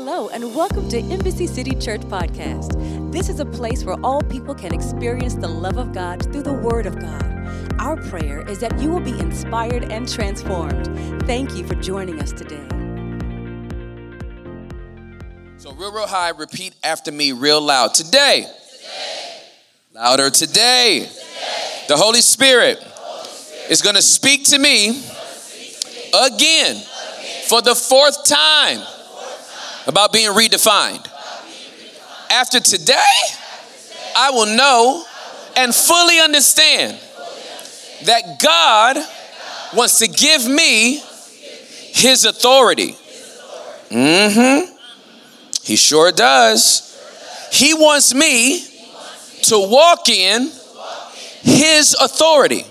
Hello, and welcome to Embassy City Church Podcast. This is a place where all people can experience the love of God through the Word of God. Our prayer is that you will be inspired and transformed. Thank you for joining us today. So, real, real high, repeat after me real loud. Today. Today. Louder. Today. Today. The Holy Spirit, the Holy Spirit is going to speak to me, speak to me again, again for the fourth time for the fourth time about being redefined. After today, I will know and fully understand that God wants to give me His authority. Mm hmm. He sure does. He wants me to walk in His authority,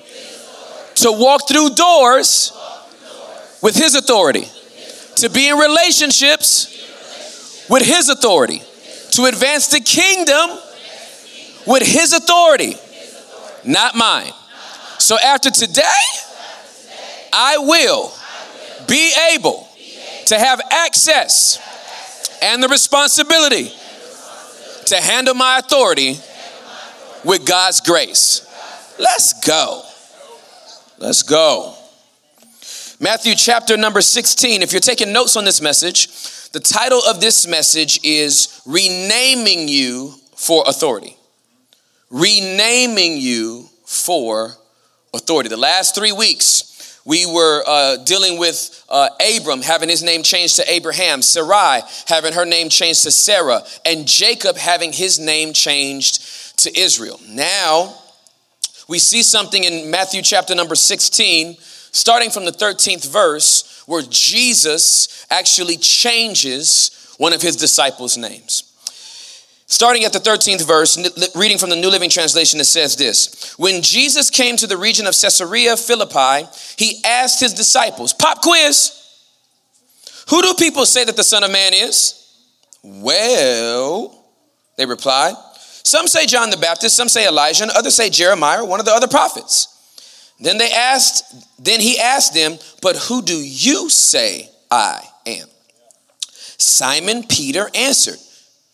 to walk through doors with His authority, to be in relationships with His authority, to advance the kingdom with His authority, not mine. So after today, I will be able to have access and the responsibility to handle my authority with God's grace. Let's go. Let's go. Matthew chapter number 16. If you're taking notes on this message, the title of this message is Renaming You for Authority. Renaming you for authority. The last three weeks, we were uh, dealing with uh, Abram having his name changed to Abraham, Sarai having her name changed to Sarah, and Jacob having his name changed to Israel. Now, we see something in Matthew chapter number 16, starting from the 13th verse, where Jesus actually changes one of his disciples' names. Starting at the 13th verse, reading from the New Living Translation, it says this When Jesus came to the region of Caesarea Philippi, he asked his disciples, Pop quiz, who do people say that the Son of Man is? Well, they replied, some say John the Baptist, some say Elijah, and others say Jeremiah, one of the other prophets. Then they asked, then he asked them, But who do you say I am? Simon Peter answered,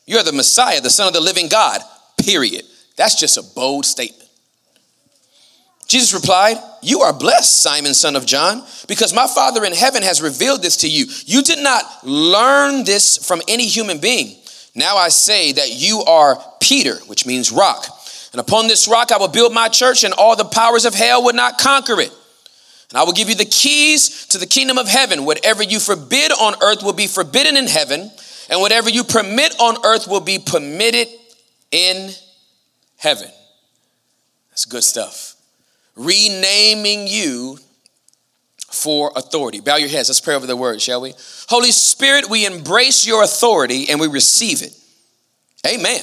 You're the Messiah, the Son of the living God. Period. That's just a bold statement. Jesus replied, You are blessed, Simon, son of John, because my Father in heaven has revealed this to you. You did not learn this from any human being. Now I say that you are Peter, which means rock. And upon this rock I will build my church, and all the powers of hell would not conquer it. And I will give you the keys to the kingdom of heaven. Whatever you forbid on earth will be forbidden in heaven, and whatever you permit on earth will be permitted in heaven. That's good stuff. Renaming you for authority. Bow your heads. Let's pray over the word, shall we? Holy Spirit, we embrace your authority and we receive it. Amen.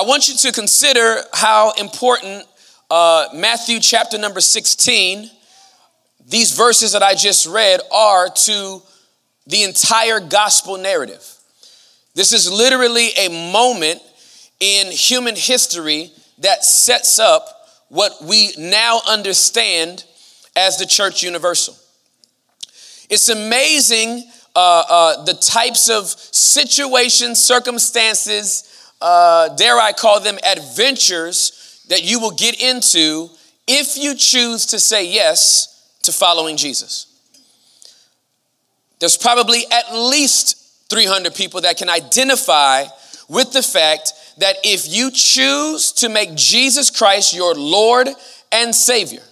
I want you to consider how important uh, Matthew chapter number 16, these verses that I just read, are to the entire gospel narrative. This is literally a moment in human history that sets up what we now understand as the church universal. It's amazing uh, uh, the types of situations, circumstances, uh, dare I call them adventures that you will get into if you choose to say yes to following Jesus. There's probably at least 300 people that can identify with the fact that if you choose to make Jesus Christ your Lord and Savior,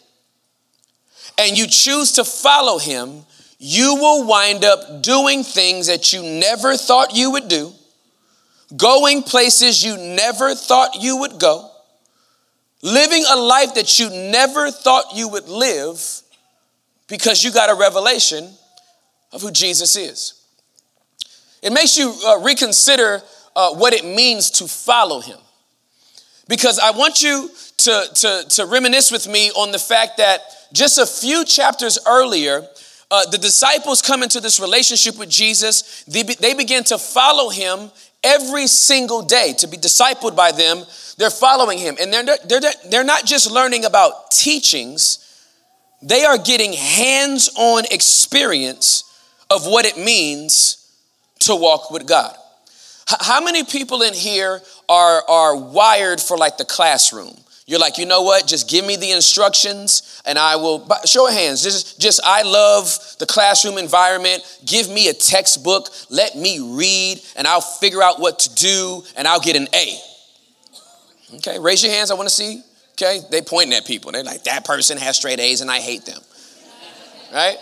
and you choose to follow Him, you will wind up doing things that you never thought you would do, going places you never thought you would go, living a life that you never thought you would live because you got a revelation of who Jesus is. It makes you uh, reconsider uh, what it means to follow him. Because I want you to, to, to reminisce with me on the fact that just a few chapters earlier, uh, the disciples come into this relationship with Jesus. They, be, they begin to follow him every single day to be discipled by them. They're following him. And they're, they're, they're not just learning about teachings, they are getting hands on experience of what it means to walk with God. H- how many people in here are, are wired for like the classroom? You're like, you know what? Just give me the instructions and I will show of hands. Just, just I love the classroom environment. Give me a textbook. Let me read and I'll figure out what to do and I'll get an A. Okay, raise your hands. I want to see. Okay, they pointing at people. They're like, that person has straight A's and I hate them. Right?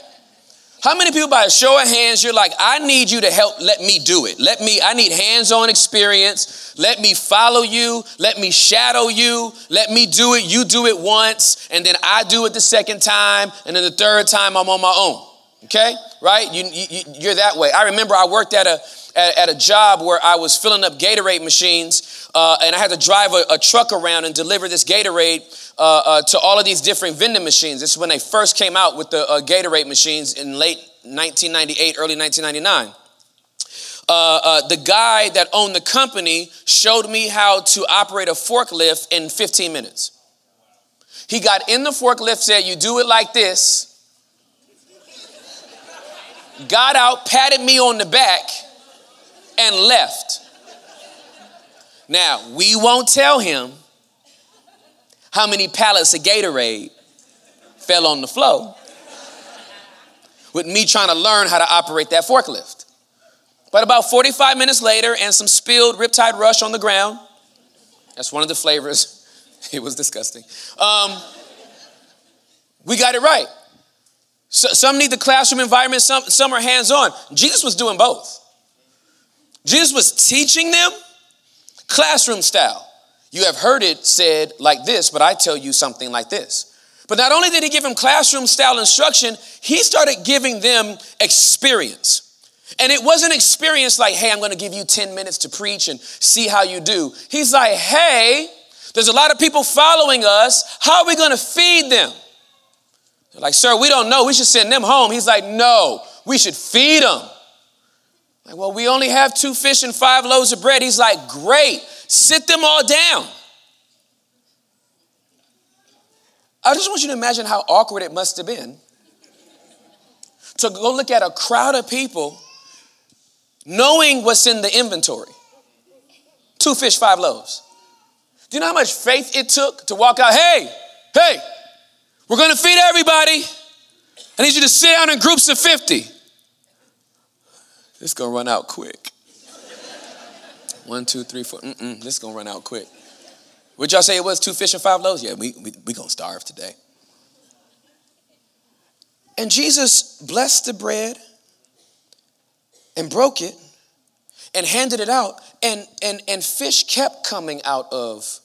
How many people, by a show of hands, you're like, I need you to help, let me do it. Let me, I need hands on experience. Let me follow you. Let me shadow you. Let me do it. You do it once, and then I do it the second time, and then the third time I'm on my own. Okay? Right? You, you, you're that way. I remember I worked at a, at, at a job where I was filling up Gatorade machines, uh, and I had to drive a, a, truck around and deliver this Gatorade uh, uh, to all of these different vending machines. This is when they first came out with the uh, Gatorade machines in late 1998, early 1999. Uh, uh, the guy that owned the company showed me how to operate a forklift in 15 minutes. He got in the forklift, said, You do it like this. Got out, patted me on the back, and left. Now, we won't tell him how many pallets of Gatorade fell on the floor with me trying to learn how to operate that forklift. But about 45 minutes later, and some spilled Riptide Rush on the ground, that's one of the flavors. It was disgusting. Um, we got it right. So, some need the classroom environment, some, some are hands on. Jesus was doing both. Jesus was teaching them classroom style. You have heard it said like this, but I tell you something like this. But not only did he give them classroom style instruction, he started giving them experience. And it wasn't experience like, hey, I'm gonna give you 10 minutes to preach and see how you do. He's like, hey, there's a lot of people following us. How are we gonna feed them? They're like, sir, we don't know. We should send them home. He's like, no, we should feed them. Like, well, we only have two fish and five loaves of bread. He's like, great, sit them all down. I just want you to imagine how awkward it must have been to go look at a crowd of people knowing what's in the inventory two fish, five loaves. Do you know how much faith it took to walk out? Hey, hey, we're gonna feed everybody. I need you to sit down in groups of 50. This gonna run out quick. One, two, three, four. Mm-mm, this gonna run out quick. Would y'all say it was two fish and five loaves? Yeah, we, we, we gonna starve today. And Jesus blessed the bread and broke it and handed it out, and, and, and fish kept coming out of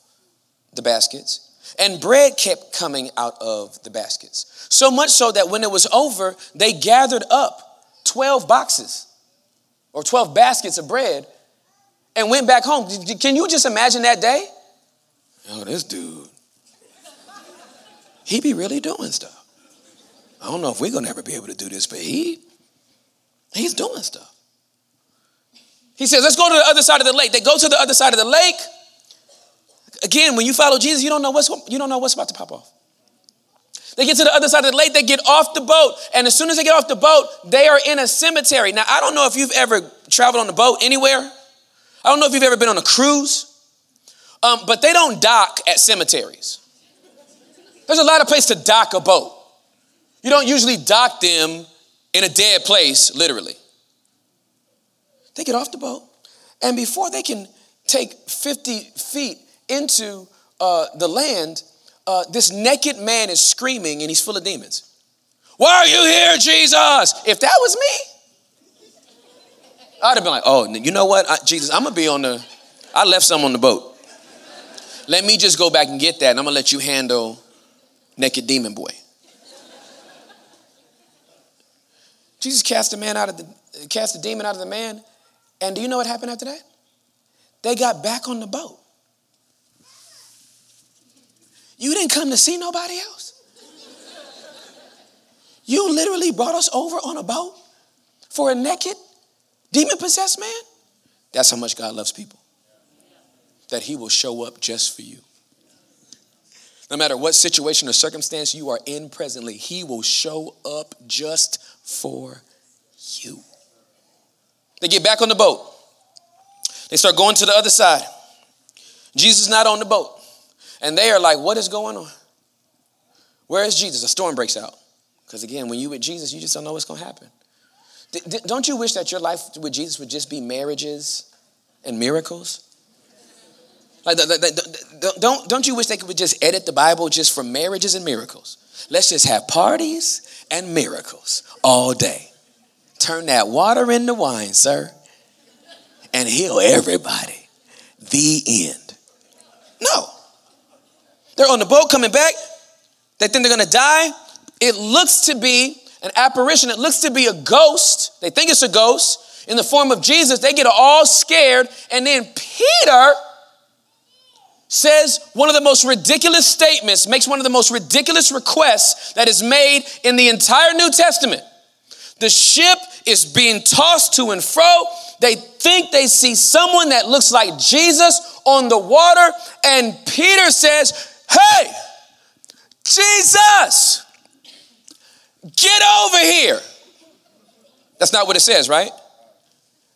the baskets, and bread kept coming out of the baskets. So much so that when it was over, they gathered up 12 boxes or 12 baskets of bread and went back home. Can you just imagine that day? Oh, this dude, he be really doing stuff. I don't know if we're gonna ever be able to do this, but he, he's doing stuff. He says, let's go to the other side of the lake. They go to the other side of the lake. Again, when you follow Jesus, you don't know what's you don't know what's about to pop off. They get to the other side of the lake, they get off the boat, and as soon as they get off the boat, they are in a cemetery. Now, I don't know if you've ever traveled on a boat anywhere. I don't know if you've ever been on a cruise, um, but they don't dock at cemeteries. There's a lot of place to dock a boat. You don't usually dock them in a dead place, literally. They get off the boat, and before they can take 50 feet into uh, the land, uh, this naked man is screaming and he's full of demons. Why are you here, Jesus? If that was me, I'd have been like, oh, you know what, I, Jesus, I'm gonna be on the, I left some on the boat. Let me just go back and get that, and I'm gonna let you handle naked demon boy. Jesus cast a man out of the, cast a demon out of the man, and do you know what happened after that? They got back on the boat. You didn't come to see nobody else. You literally brought us over on a boat for a naked, demon possessed man. That's how much God loves people. That he will show up just for you. No matter what situation or circumstance you are in presently, he will show up just for you. They get back on the boat. They start going to the other side. Jesus is not on the boat. And they are like, what is going on? Where is Jesus? A storm breaks out. Because again, when you with Jesus, you just don't know what's going to happen. D- don't you wish that your life with Jesus would just be marriages and miracles? Like, don't, don't you wish they could just edit the Bible just for marriages and miracles? Let's just have parties and miracles all day. Turn that water into wine, sir, and heal everybody. The end. No. They're on the boat coming back. They think they're to die. It looks to be an apparition. It looks to be a ghost. They think it's a ghost in the form of Jesus. They get all scared. And then Peter says one of the most ridiculous statements, makes one of the most ridiculous requests that is made in the entire New Testament. The ship is being tossed to and fro. They think they see someone that looks like Jesus on the water. And Peter says, Hey, Jesus, get over here. That's not what it says, right?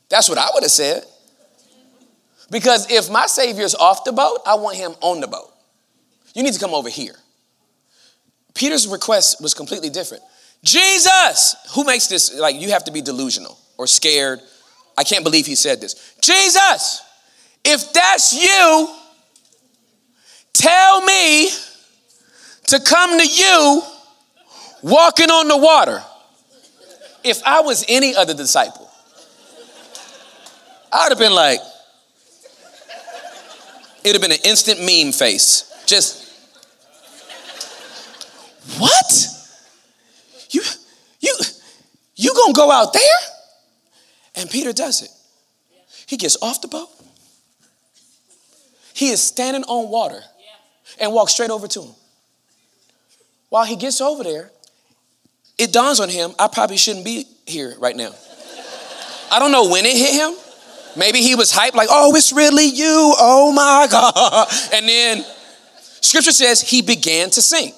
That's what I would have said. Because if my Savior's off the boat, I want him on the boat. You need to come over here. Peter's request was completely different. Jesus, who makes this like you have to be delusional or scared? I can't believe he said this. Jesus, if that's you, tell me to come to you walking on the water. If I was any other disciple, I'd have been like, it'd have been an instant meme face. Just, what? You, you, you gonna go out there? And Peter does it. He gets off the boat. He is standing on water and walks straight over to him. While he gets over there, it dawns on him, I probably shouldn't be here right now. I don't know when it hit him. Maybe he was hyped, like, oh, it's really you. Oh my God. And then scripture says he began to sink.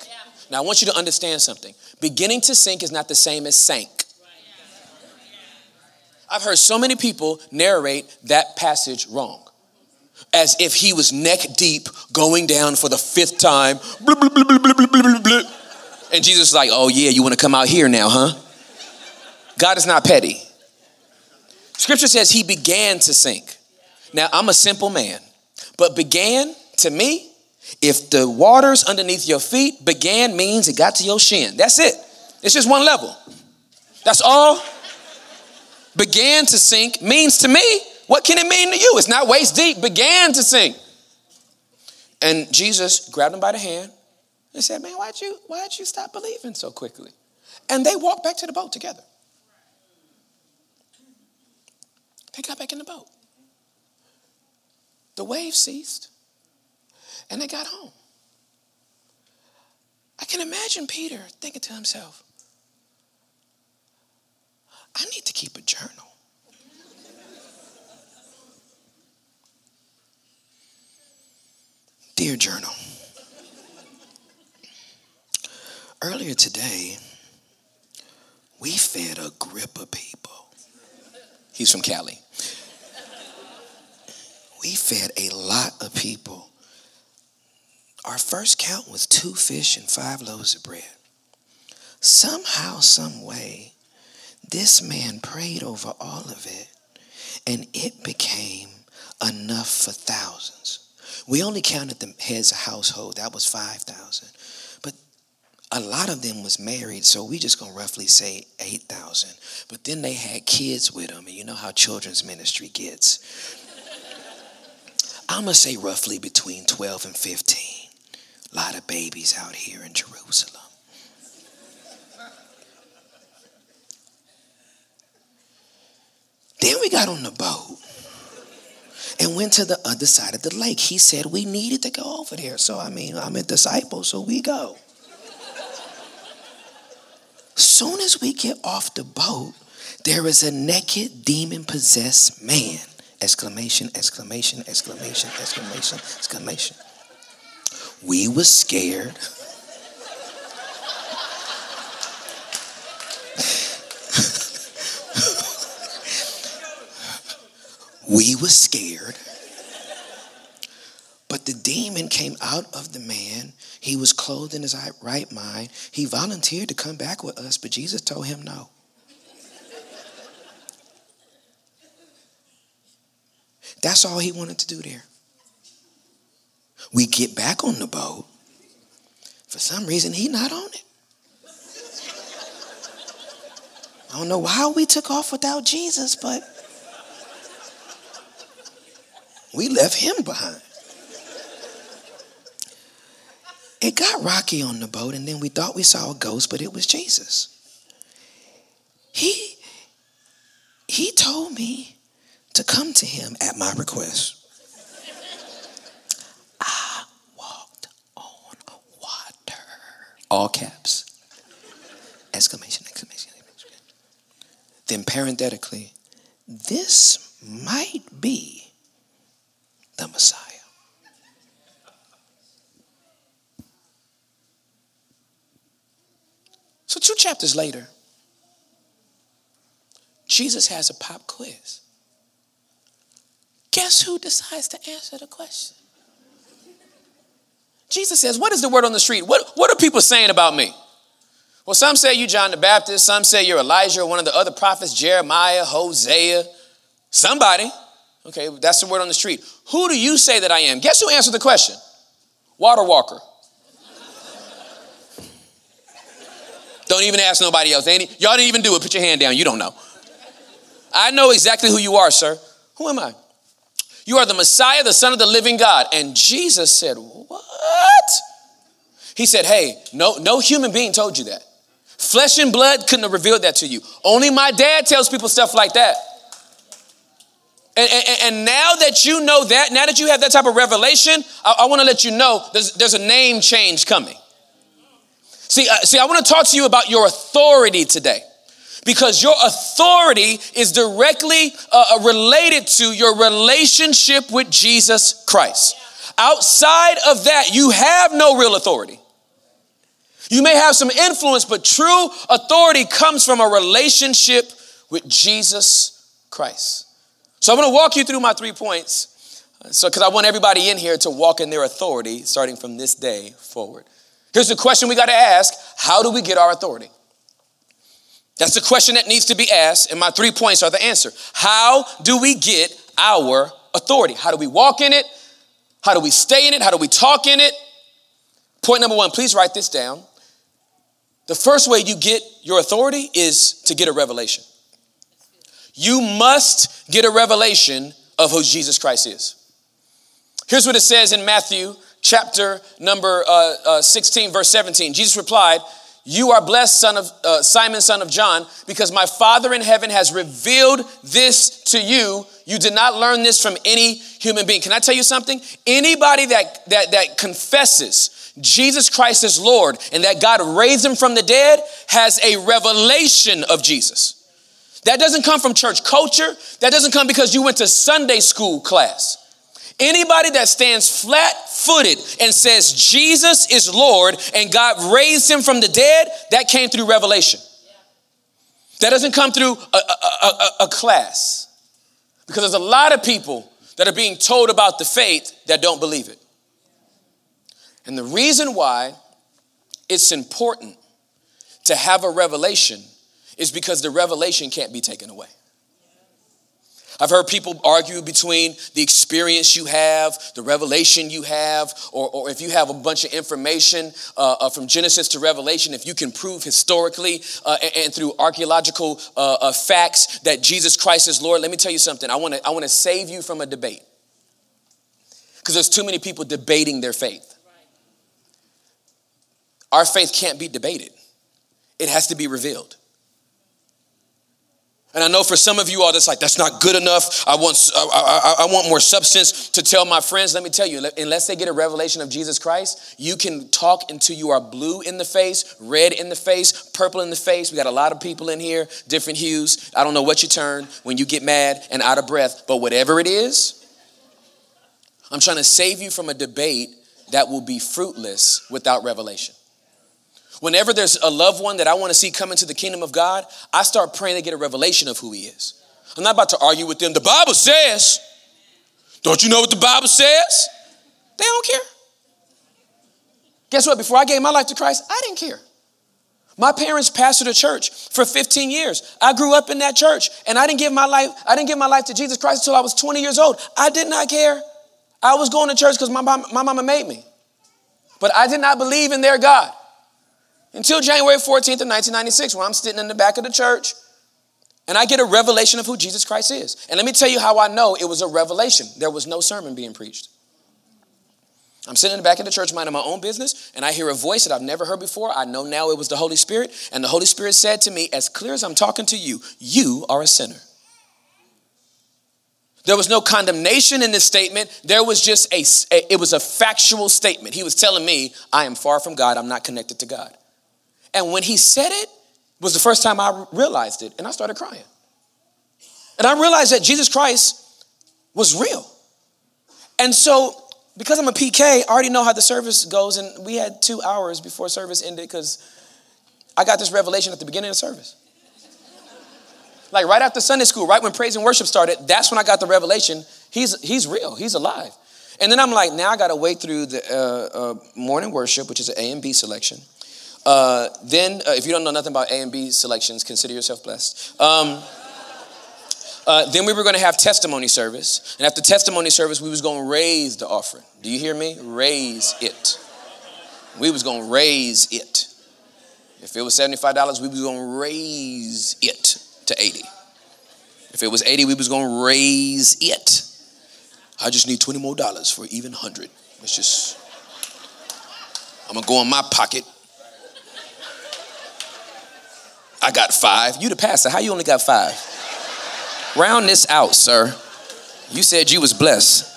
Now, I want you to understand something. Beginning to sink is not the same as sank. I've heard so many people narrate that passage wrong. As if he was neck deep going down for the fifth time. And Jesus is like, oh yeah, you want to come out here now, huh? God is not petty. Scripture says he began to sink. Now, I'm a simple man, but began to me, if the waters underneath your feet began means it got to your shin. That's it. It's just one level. That's all. Began to sink means to me, what can it mean to you? It's not waist deep, began to sink. And Jesus grabbed him by the hand and said, Man, why'd you, why'd you stop believing so quickly? And they walked back to the boat together. They got back in the boat. The waves ceased and they got home. I can imagine Peter thinking to himself, I need to keep a journal. Dear journal, earlier today, we fed a grip of people. He's from Cali. We fed a lot of people. Our first count was two fish and five loaves of bread. Somehow, some way, this man prayed over all of it, and it became enough for thousands. We only counted the heads of household, that was 5,000. But a lot of them was married, so we just gonna roughly say 8,000. But then they had kids with them, and you know how children's ministry gets. I'm gonna say roughly between 12 and 15. A lot of babies out here in Jerusalem. Then we got on the boat and went to the other side of the lake. He said we needed to go over there. So, I mean, I'm a disciple, so we go. Soon as we get off the boat, there is a naked, demon possessed man. Exclamation, exclamation, exclamation, exclamation, exclamation. We were scared. We were scared. But the demon came out of the man. He was clothed in his right mind. He volunteered to come back with us, but Jesus told him no. That's all he wanted to do there. We get back on the boat. For some reason, he not on it. I don't know why we took off without Jesus, but we left him behind. It got rocky on the boat, and then we thought we saw a ghost, but it was Jesus. He, he told me to come to him at my request. I walked on water. All caps. Exclamation, exclamation, exclamation. Then parenthetically, this might be the Messiah. So, two chapters later, Jesus has a pop quiz. Guess who decides to answer the question? Jesus says, What is the word on the street? What, what are people saying about me? Well, some say you John the Baptist, some say you're Elijah, one of the other prophets, Jeremiah, Hosea, somebody. Okay, that's the word on the street. Who do you say that I am? Guess who answered the question? Water walker. don't even ask nobody else. Y'all didn't even do it. Put your hand down. You don't know. I know exactly who you are, sir. Who am I? You are the Messiah, the Son of the living God. And Jesus said, What? He said, Hey, no, no human being told you that. Flesh and blood couldn't have revealed that to you. Only my dad tells people stuff like that. And, and, and now that you know that, now that you have that type of revelation, I, I want to let you know there's, there's a name change coming. See, uh, see, I want to talk to you about your authority today because your authority is directly uh, uh, related to your relationship with Jesus Christ. Outside of that, you have no real authority. You may have some influence, but true authority comes from a relationship with Jesus Christ. So I'm going to walk you through my three points. So, because I want everybody in here to walk in their authority starting from this day forward. Here's the question we got to ask How do we get our authority? That's the question that needs to be asked, and my three points are the answer. How do we get our authority? How do we walk in it? How do we stay in it? How do we talk in it? Point number one, please write this down. The first way you get your authority is to get a revelation. You must get a revelation of who Jesus Christ is. Here's what it says in Matthew chapter number uh, uh, 16, verse 17. Jesus replied, You are blessed, son of uh, Simon, son of John, because my Father in heaven has revealed this to you. You did not learn this from any human being. Can I tell you something? Anybody that that that confesses Jesus Christ is Lord and that God raised him from the dead has a revelation of Jesus. That doesn't come from church culture. That doesn't come because you went to Sunday school class. Anybody that stands flat footed and says Jesus is Lord and God raised him from the dead, that came through revelation. That doesn't come through a, a, a, a class. Because there's a lot of people that are being told about the faith that don't believe it. And the reason why it's important to have a revelation is because the revelation can't be taken away. I've heard people argue between the experience you have, the revelation you have, or, or if you have a bunch of information uh, uh, from Genesis to Revelation, if you can prove historically uh, and, and, through archaeological uh, uh, facts that Jesus Christ is Lord. Let me tell you something. I want to I want to save you from a debate because there's too many people debating their faith. Our faith can't be debated; it has to be revealed. And I know for some of you all, that's like, that's not good enough. I want, I, I, I, want more substance to tell my friends. Let me tell you, unless they get a revelation of Jesus Christ, you can talk until you are blue in the face, red in the face, purple in the face. We got a lot of people in here, different hues. I don't know what you turn when you get mad and out of breath, but whatever it is, I'm trying to save you from a debate that will be fruitless without revelation. Whenever there's a loved one that I want to see come into the kingdom of God, I start praying to get a revelation of who he is. I'm not about to argue with them. The Bible says, Don't you know what the Bible says? They don't care. Guess what? Before I gave my life to Christ, I didn't care. My parents pastored a church for 15 years. I grew up in that church and I didn't give my life, I didn't give my life to Jesus Christ until I was 20 years old. I did not care. I was going to church because my, mom, my mama made me. But I did not believe in their God until January 14th of 1996 when I'm sitting in the back of the church and I get a revelation of who Jesus Christ is. And let me tell you how I know it was a revelation. There was no sermon being preached. I'm sitting in the back of the church minding my own business, and I hear a voice that I've never heard before. I know now it was the Holy Spirit. And the Holy Spirit said to me, as clear as I'm talking to you, you are a sinner. There was no condemnation in this statement. There was just a, it was a factual statement. He was telling me, I am far from God. I'm not connected to God. And when he said it, was the first time I realized it, and I started crying. And I realized that Jesus Christ was real. And so because I'm a PK, I already know how the service goes, and we had two hours before service ended because I got this revelation at the beginning of service. Like right after Sunday school, right when praise and worship started, that's when I got the revelation. He's he's real. He's alive. And then I'm like, now I got to wait through the uh, uh, morning worship, which is an A and B selection. Uh, then, uh, if you don't know nothing about A and B selections, consider yourself blessed. Um, uh, then we were going to have testimony service, and after testimony service, we was going to raise the offering. Do you hear me? Raise it. We was going to raise it. If it was seventy-five dollars, we was going to raise it to eighty. If it was eighty, we was going to raise it. I just need twenty more dollars for even hundred. It's just. I'm gonna go in my pocket. I got five. You the pastor. How you only got five? Round this out, sir. You said you was blessed.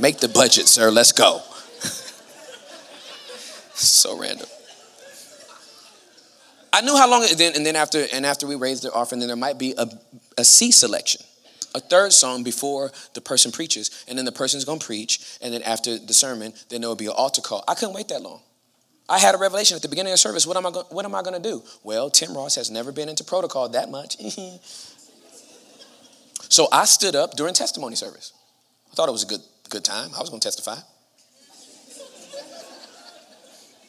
Make the budget, sir. Let's go. so random. I knew how long, and then, and then after and after we raised the offering, then there might be a, a C selection, a third song before the person preaches, and then the person's gonna preach, and then after the sermon, then there will be an altar call. I couldn't wait that long. I had a revelation at the beginning of service. What am I, what am I gonna do? Well, Tim Ross has never been into protocol that much. So I stood up during testimony service. I thought it was a good, good time. I was going to testify.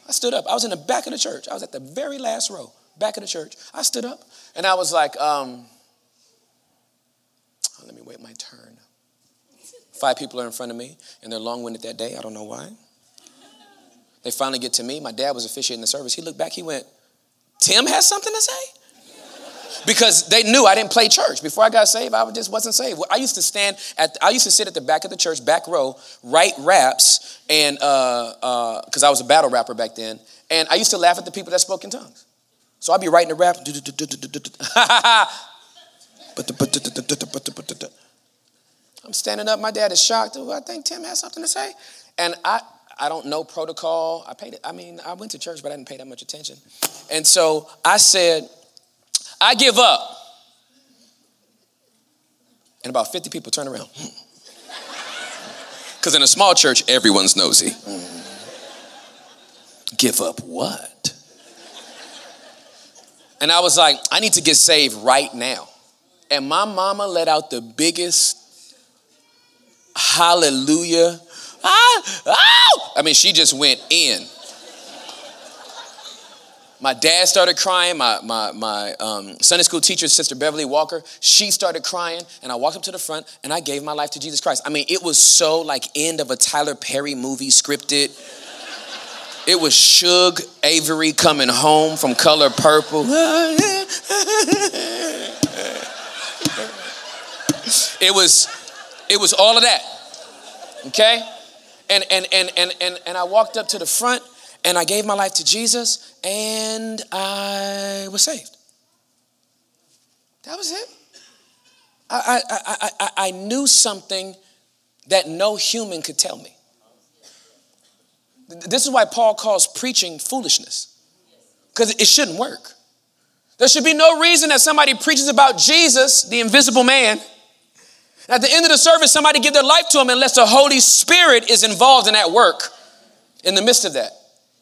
I stood up. I was in the back of the church. I was at the very last row, back of the church. I stood up and I was like, um, let me wait my turn. Five people are in front of me and they're long winded that day. I don't know why. They finally get to me. My dad was officiating the service. He looked back, he went, Tim has something to say? because they knew I didn't play church. Before I got saved, I just wasn't saved. I used to stand at, I used to sit at the back of the church, back row, write raps, and because uh, uh, I was a battle rapper back then, and I used to laugh at the people that spoke in tongues. So I'd be writing a rap. I'm standing up. My dad is shocked. I think Tim has something to say, and I. I don't know protocol. I paid it. I mean, I went to church, but I didn't pay that much attention. And so I said, I give up. And about 50 people turn around. Because in a small church, everyone's nosy. Give up what? And I was like, I need to get saved right now. And my mama let out the biggest hallelujah. Ah, ah. I mean, she just went in. My dad started crying. My, my, my um, Sunday school teacher, Sister Beverly Walker, she started crying. And I walked up to the front and I gave my life to Jesus Christ. I mean, it was so like end of a Tyler Perry movie scripted. It was Shug Avery coming home from Color Purple. it was, it was all of that. Okay? And and and and and, and I walked up to the front and I gave my life to Jesus and I was saved. That was it. I, I, I, I, knew something that no human could tell me. This is why Paul calls preaching foolishness, because it shouldn't work. There should be no reason that somebody preaches about Jesus, the invisible man. At the end of the service, somebody give their life to him unless the Holy Spirit is involved in that work in the midst of that.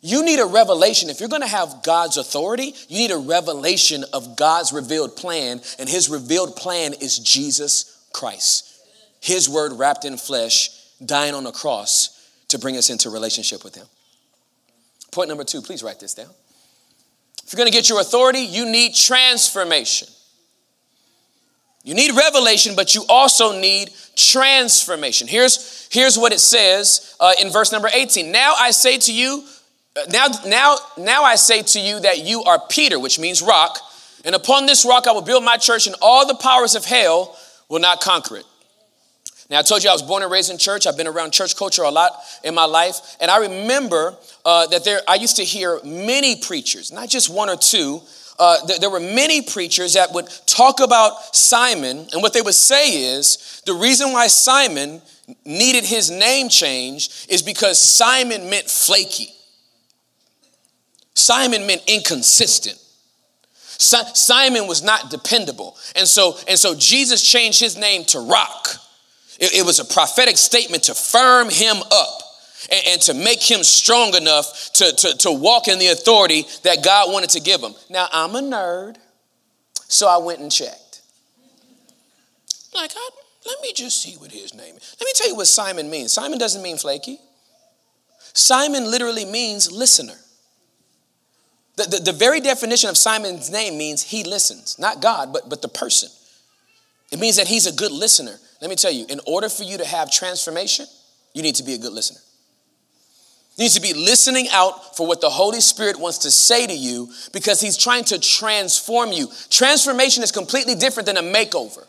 You need a revelation. If you're going to have God's authority, you need a revelation of God's revealed plan, and his revealed plan is Jesus Christ. His word wrapped in flesh, dying on a cross to bring us into relationship with Him. Point number two, please write this down. If you're gonna get your authority, you need transformation. You need revelation, but you also need transformation. Here's, here's what it says uh, in verse number 18. Now I say to you, uh, now, now, now I say to you that you are Peter, which means rock, and upon this rock I will build my church, and all the powers of hell will not conquer it. Now, I told you I was born and raised in church. I've been around church culture a lot in my life. And I remember uh, that there, I used to hear many preachers, not just one or two. Uh, th- there were many preachers that would talk about Simon. And what they would say is the reason why Simon needed his name changed is because Simon meant flaky, Simon meant inconsistent. Simon was not dependable. And so, and so Jesus changed his name to Rock. It, it was a prophetic statement to firm him up and, and, to make him strong enough to, to, to walk in the authority that God wanted to give him. Now, I'm a nerd, so I went and checked. Like, I, let me just see what his name is. Let me tell you what Simon means. Simon doesn't mean flaky. Simon literally means listener. The, the, the, very definition of Simon's name means he listens, not God, but, but the person. It means that he's a good listener. Let me tell you, in order for you to have transformation, you need to be a good listener. You need to be listening out for what the Holy Spirit wants to say to you because he's trying to transform you. Transformation is completely different than a makeover.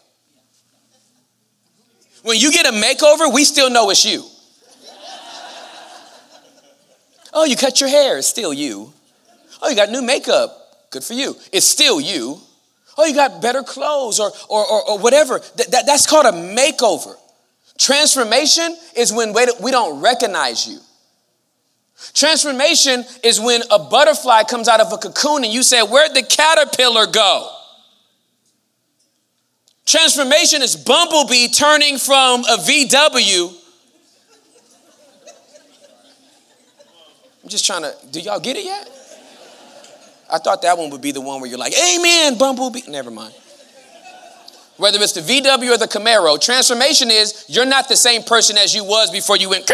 When you get a makeover, we still know it's you. Oh, you cut your hair, it's still you. Oh, you got new makeup. Good for you. It's still you. Oh, you got better clothes or, or, or, or whatever. That, that, that's called a makeover. Transformation is when we don't recognize you. Transformation is when a butterfly comes out of a cocoon and you say, Where'd the caterpillar go? Transformation is Bumblebee turning from a VW. I'm just trying to, do y'all get it yet? I thought that one would be the one where you're like, Amen, Bumblebee. Never mind. Whether it's the VW or the Camaro, transformation is you're not the same person as you was before you went.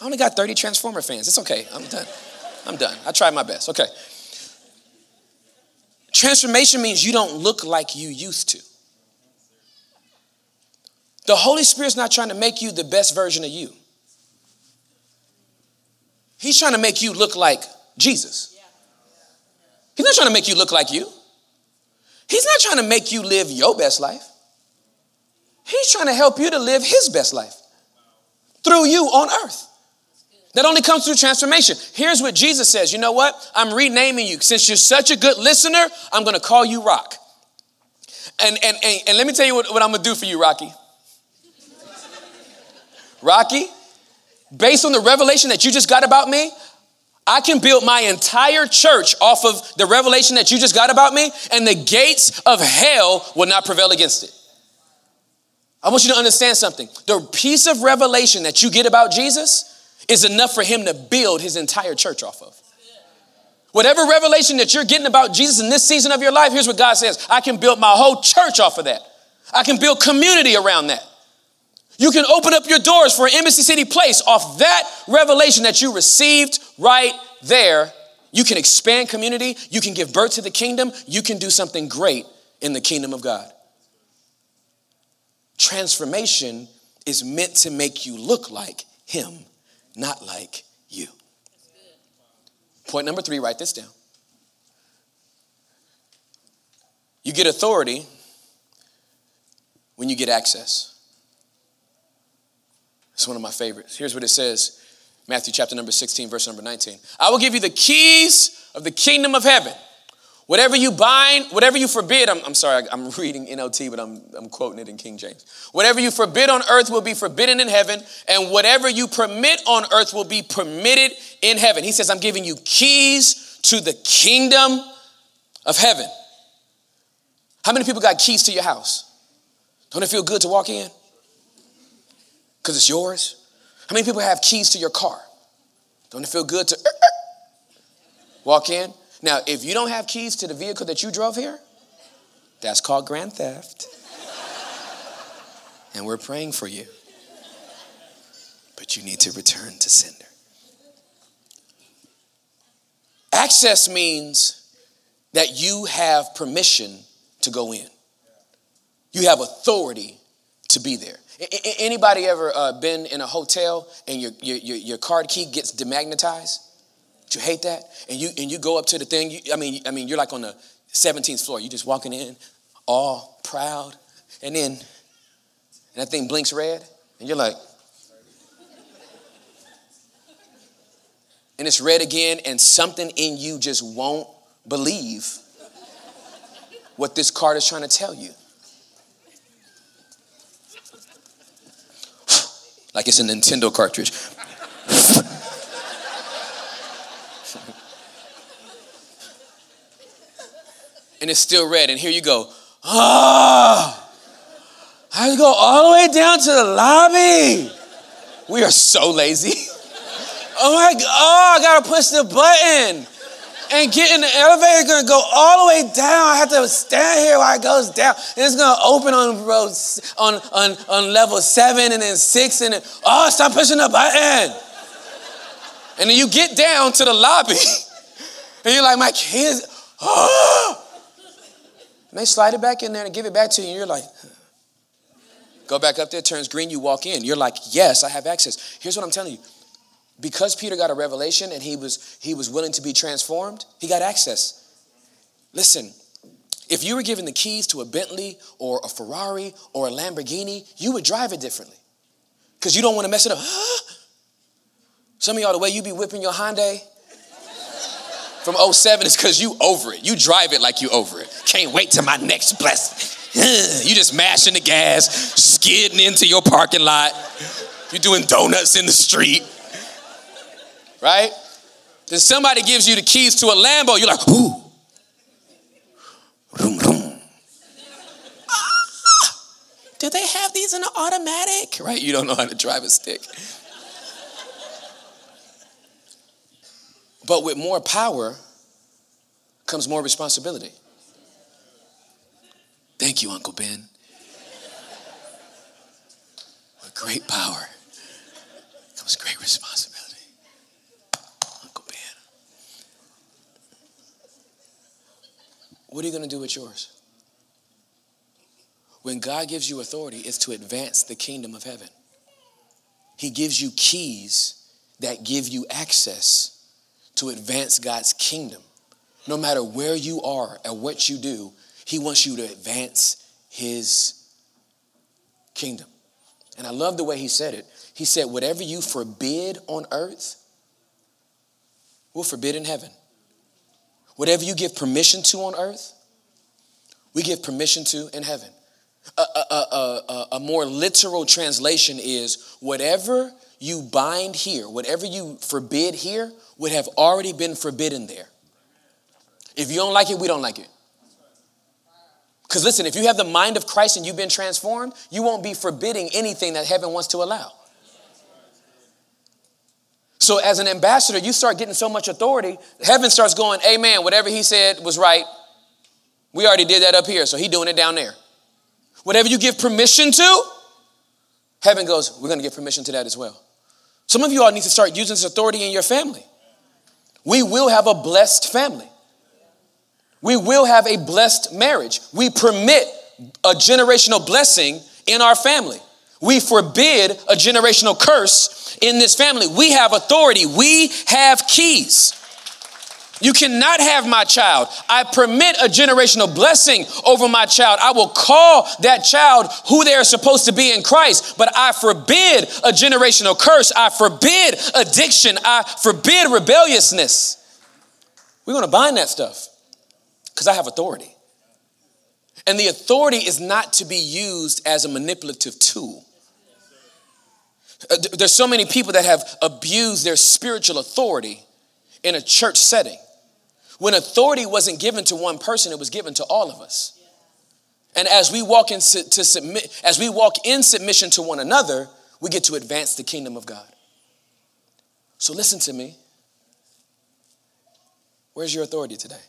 I only got 30 Transformer fans. It's okay. I'm done. I'm done. I tried my best. Okay. Transformation means you don't look like you used to. The Holy Spirit's not trying to make you the best version of you. He's trying to make you look like Jesus. He's not trying to make you look like you. He's not trying to make you live your best life. He's trying to help you to live his best life through you on earth. That only comes through transformation. Here's what Jesus says You know what? I'm renaming you. Since you're such a good listener, I'm going to call you Rock. And, and, and, and let me tell you what, what I'm going to do for you, Rocky. Rocky, based on the revelation that you just got about me, I can build my entire church off of the revelation that you just got about me, and the gates of hell will not prevail against it. I want you to understand something. The piece of revelation that you get about Jesus is enough for him to build his entire church off of. Whatever revelation that you're getting about Jesus in this season of your life, here's what God says I can build my whole church off of that. I can build community around that. You can open up your doors for an Embassy City Place off that revelation that you received right there. You can expand community, you can give birth to the kingdom, you can do something great in the kingdom of God. Transformation is meant to make you look like Him, not like you. Point number three, write this down. You get authority when you get access. It's one of my favorites. Here's what it says Matthew chapter number 16, verse number 19. I will give you the keys of the kingdom of heaven. Whatever you bind, whatever you forbid, I'm, I'm sorry, I'm reading NLT, but I'm, I'm quoting it in King James. Whatever you forbid on earth will be forbidden in heaven, and whatever you permit on earth will be permitted in heaven. He says, I'm giving you keys to the kingdom of heaven. How many people got keys to your house? Don't it feel good to walk in? because it's yours? How many people have keys to your car? Don't it feel good to walk in? Now, if you don't have keys to the vehicle that you drove here, that's called grand theft. and we're praying for you. But you need to return to sender. Access means that you have permission to go in. You have authority to be there. Anybody ever uh, been in a hotel and your, your, your card key gets demagnetized? You hate that? And you and you go up to the thing. You, I mean, I mean, you're like on the 17th floor. You're just walking in, all proud, and then and that thing blinks red, and you're like, and it's red again, and something in you just won't believe what this card is trying to tell you. like it's a Nintendo cartridge. And it's still red, and here you go. Ah! Oh, I have to go all the way down to the lobby. We are so lazy. Oh my God, oh, I gotta push the button and get in the elevator, gonna go all the way down. I have to stand here while it goes down. And it's gonna open on row on, on, on level seven and then six, and then, oh, stop pushing the button. And then you get down to the lobby, and you're like, my kids, oh. And they slide it back in there and give it back to you, and you're like, go back up there, turns green, you walk in. You're like, yes, I have access. Here's what I'm telling you because Peter got a revelation and he was he was willing to be transformed, he got access. Listen, if you were given the keys to a Bentley or a Ferrari or a Lamborghini, you would drive it differently. Because you don't want to mess it up. Some of y'all, the way you be whipping your Hyundai from 07 is because you over it. You drive it like you over it. Can't wait to my next blessing. you just mashing the gas, skidding into your parking lot. You're doing donuts in the street right? Then somebody gives you the keys to a Lambo, you're like, ooh. Vroom, vroom. Ah, do they have these in an automatic? Right? You don't know how to drive a stick. But with more power comes more responsibility. Thank you, Uncle Ben. With great power comes great responsibility. Uncle Ben. What are you going to do with yours? When God gives you authority, it's to advance the kingdom of heaven. He gives you keys that give you access to advance God's kingdom. No matter where you are and what you do, He wants you to advance His kingdom. And I love the way He said it. He said, Whatever you forbid on earth, we'll forbid in heaven. Whatever you give permission to on earth, we give permission to in heaven. A, a, a, a, more literal translation is whatever you bind here, whatever you forbid here, would have already been forbidden there. If you don't like it, we don't like it. Because listen, if you have the mind of Christ and you've been transformed, you won't be forbidding anything that heaven wants to allow. So, as an ambassador, you start getting so much authority, heaven starts going, Amen. Whatever he said was right. We already did that up here, so he doing it down there. Whatever you give permission to, heaven goes, We're going to give permission to that as well. Some of you all need to start using this authority in your family. We will have a blessed family. We will have a blessed marriage. We permit a generational blessing in our family. We forbid a generational curse in this family. We have authority, we have keys. You cannot have my child. I permit a generational blessing over my child. I will call that child who they are supposed to be in Christ, but I forbid a generational curse. I forbid addiction. I forbid rebelliousness. We're going to bind that stuff because I have authority. And the authority is not to be used as a manipulative tool. There's so many people that have abused their spiritual authority in a church setting. When authority wasn't given to one person, it was given to all of us. And as we walk in to submit, as we walk in submission to one another, we get to advance the kingdom of God. So listen to me. Where's your authority today?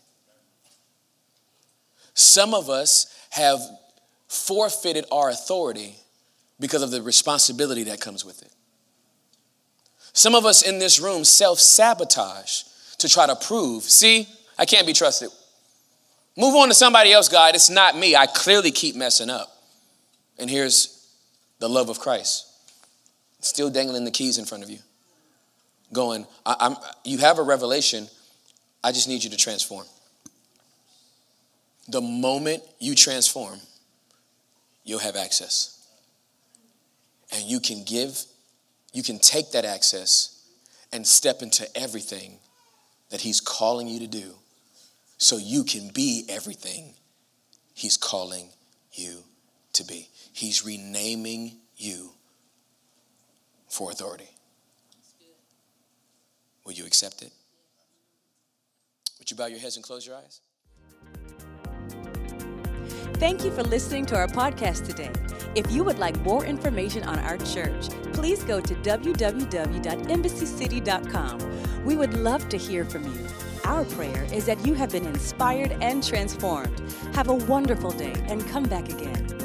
Some of us have forfeited our authority because of the responsibility that comes with it. Some of us in this room self sabotage to try to prove, see, I can't be trusted. Move on to somebody else, God. It's not me. I clearly keep messing up. And here's the love of Christ still dangling the keys in front of you, going, you have a revelation. I just need you to transform. The moment you transform, you'll have access. And you can give, you can take that access and step into everything that He's calling you to do so you can be everything He's calling you to be. He's renaming you for authority. Will you accept it? Would you bow your heads and close your eyes? Thank you for listening to our podcast today. If you would like more information on our church, please go to www.embassycity.com. We would love to hear from you. Our prayer is that you have been inspired and transformed. Have a wonderful day and come back again.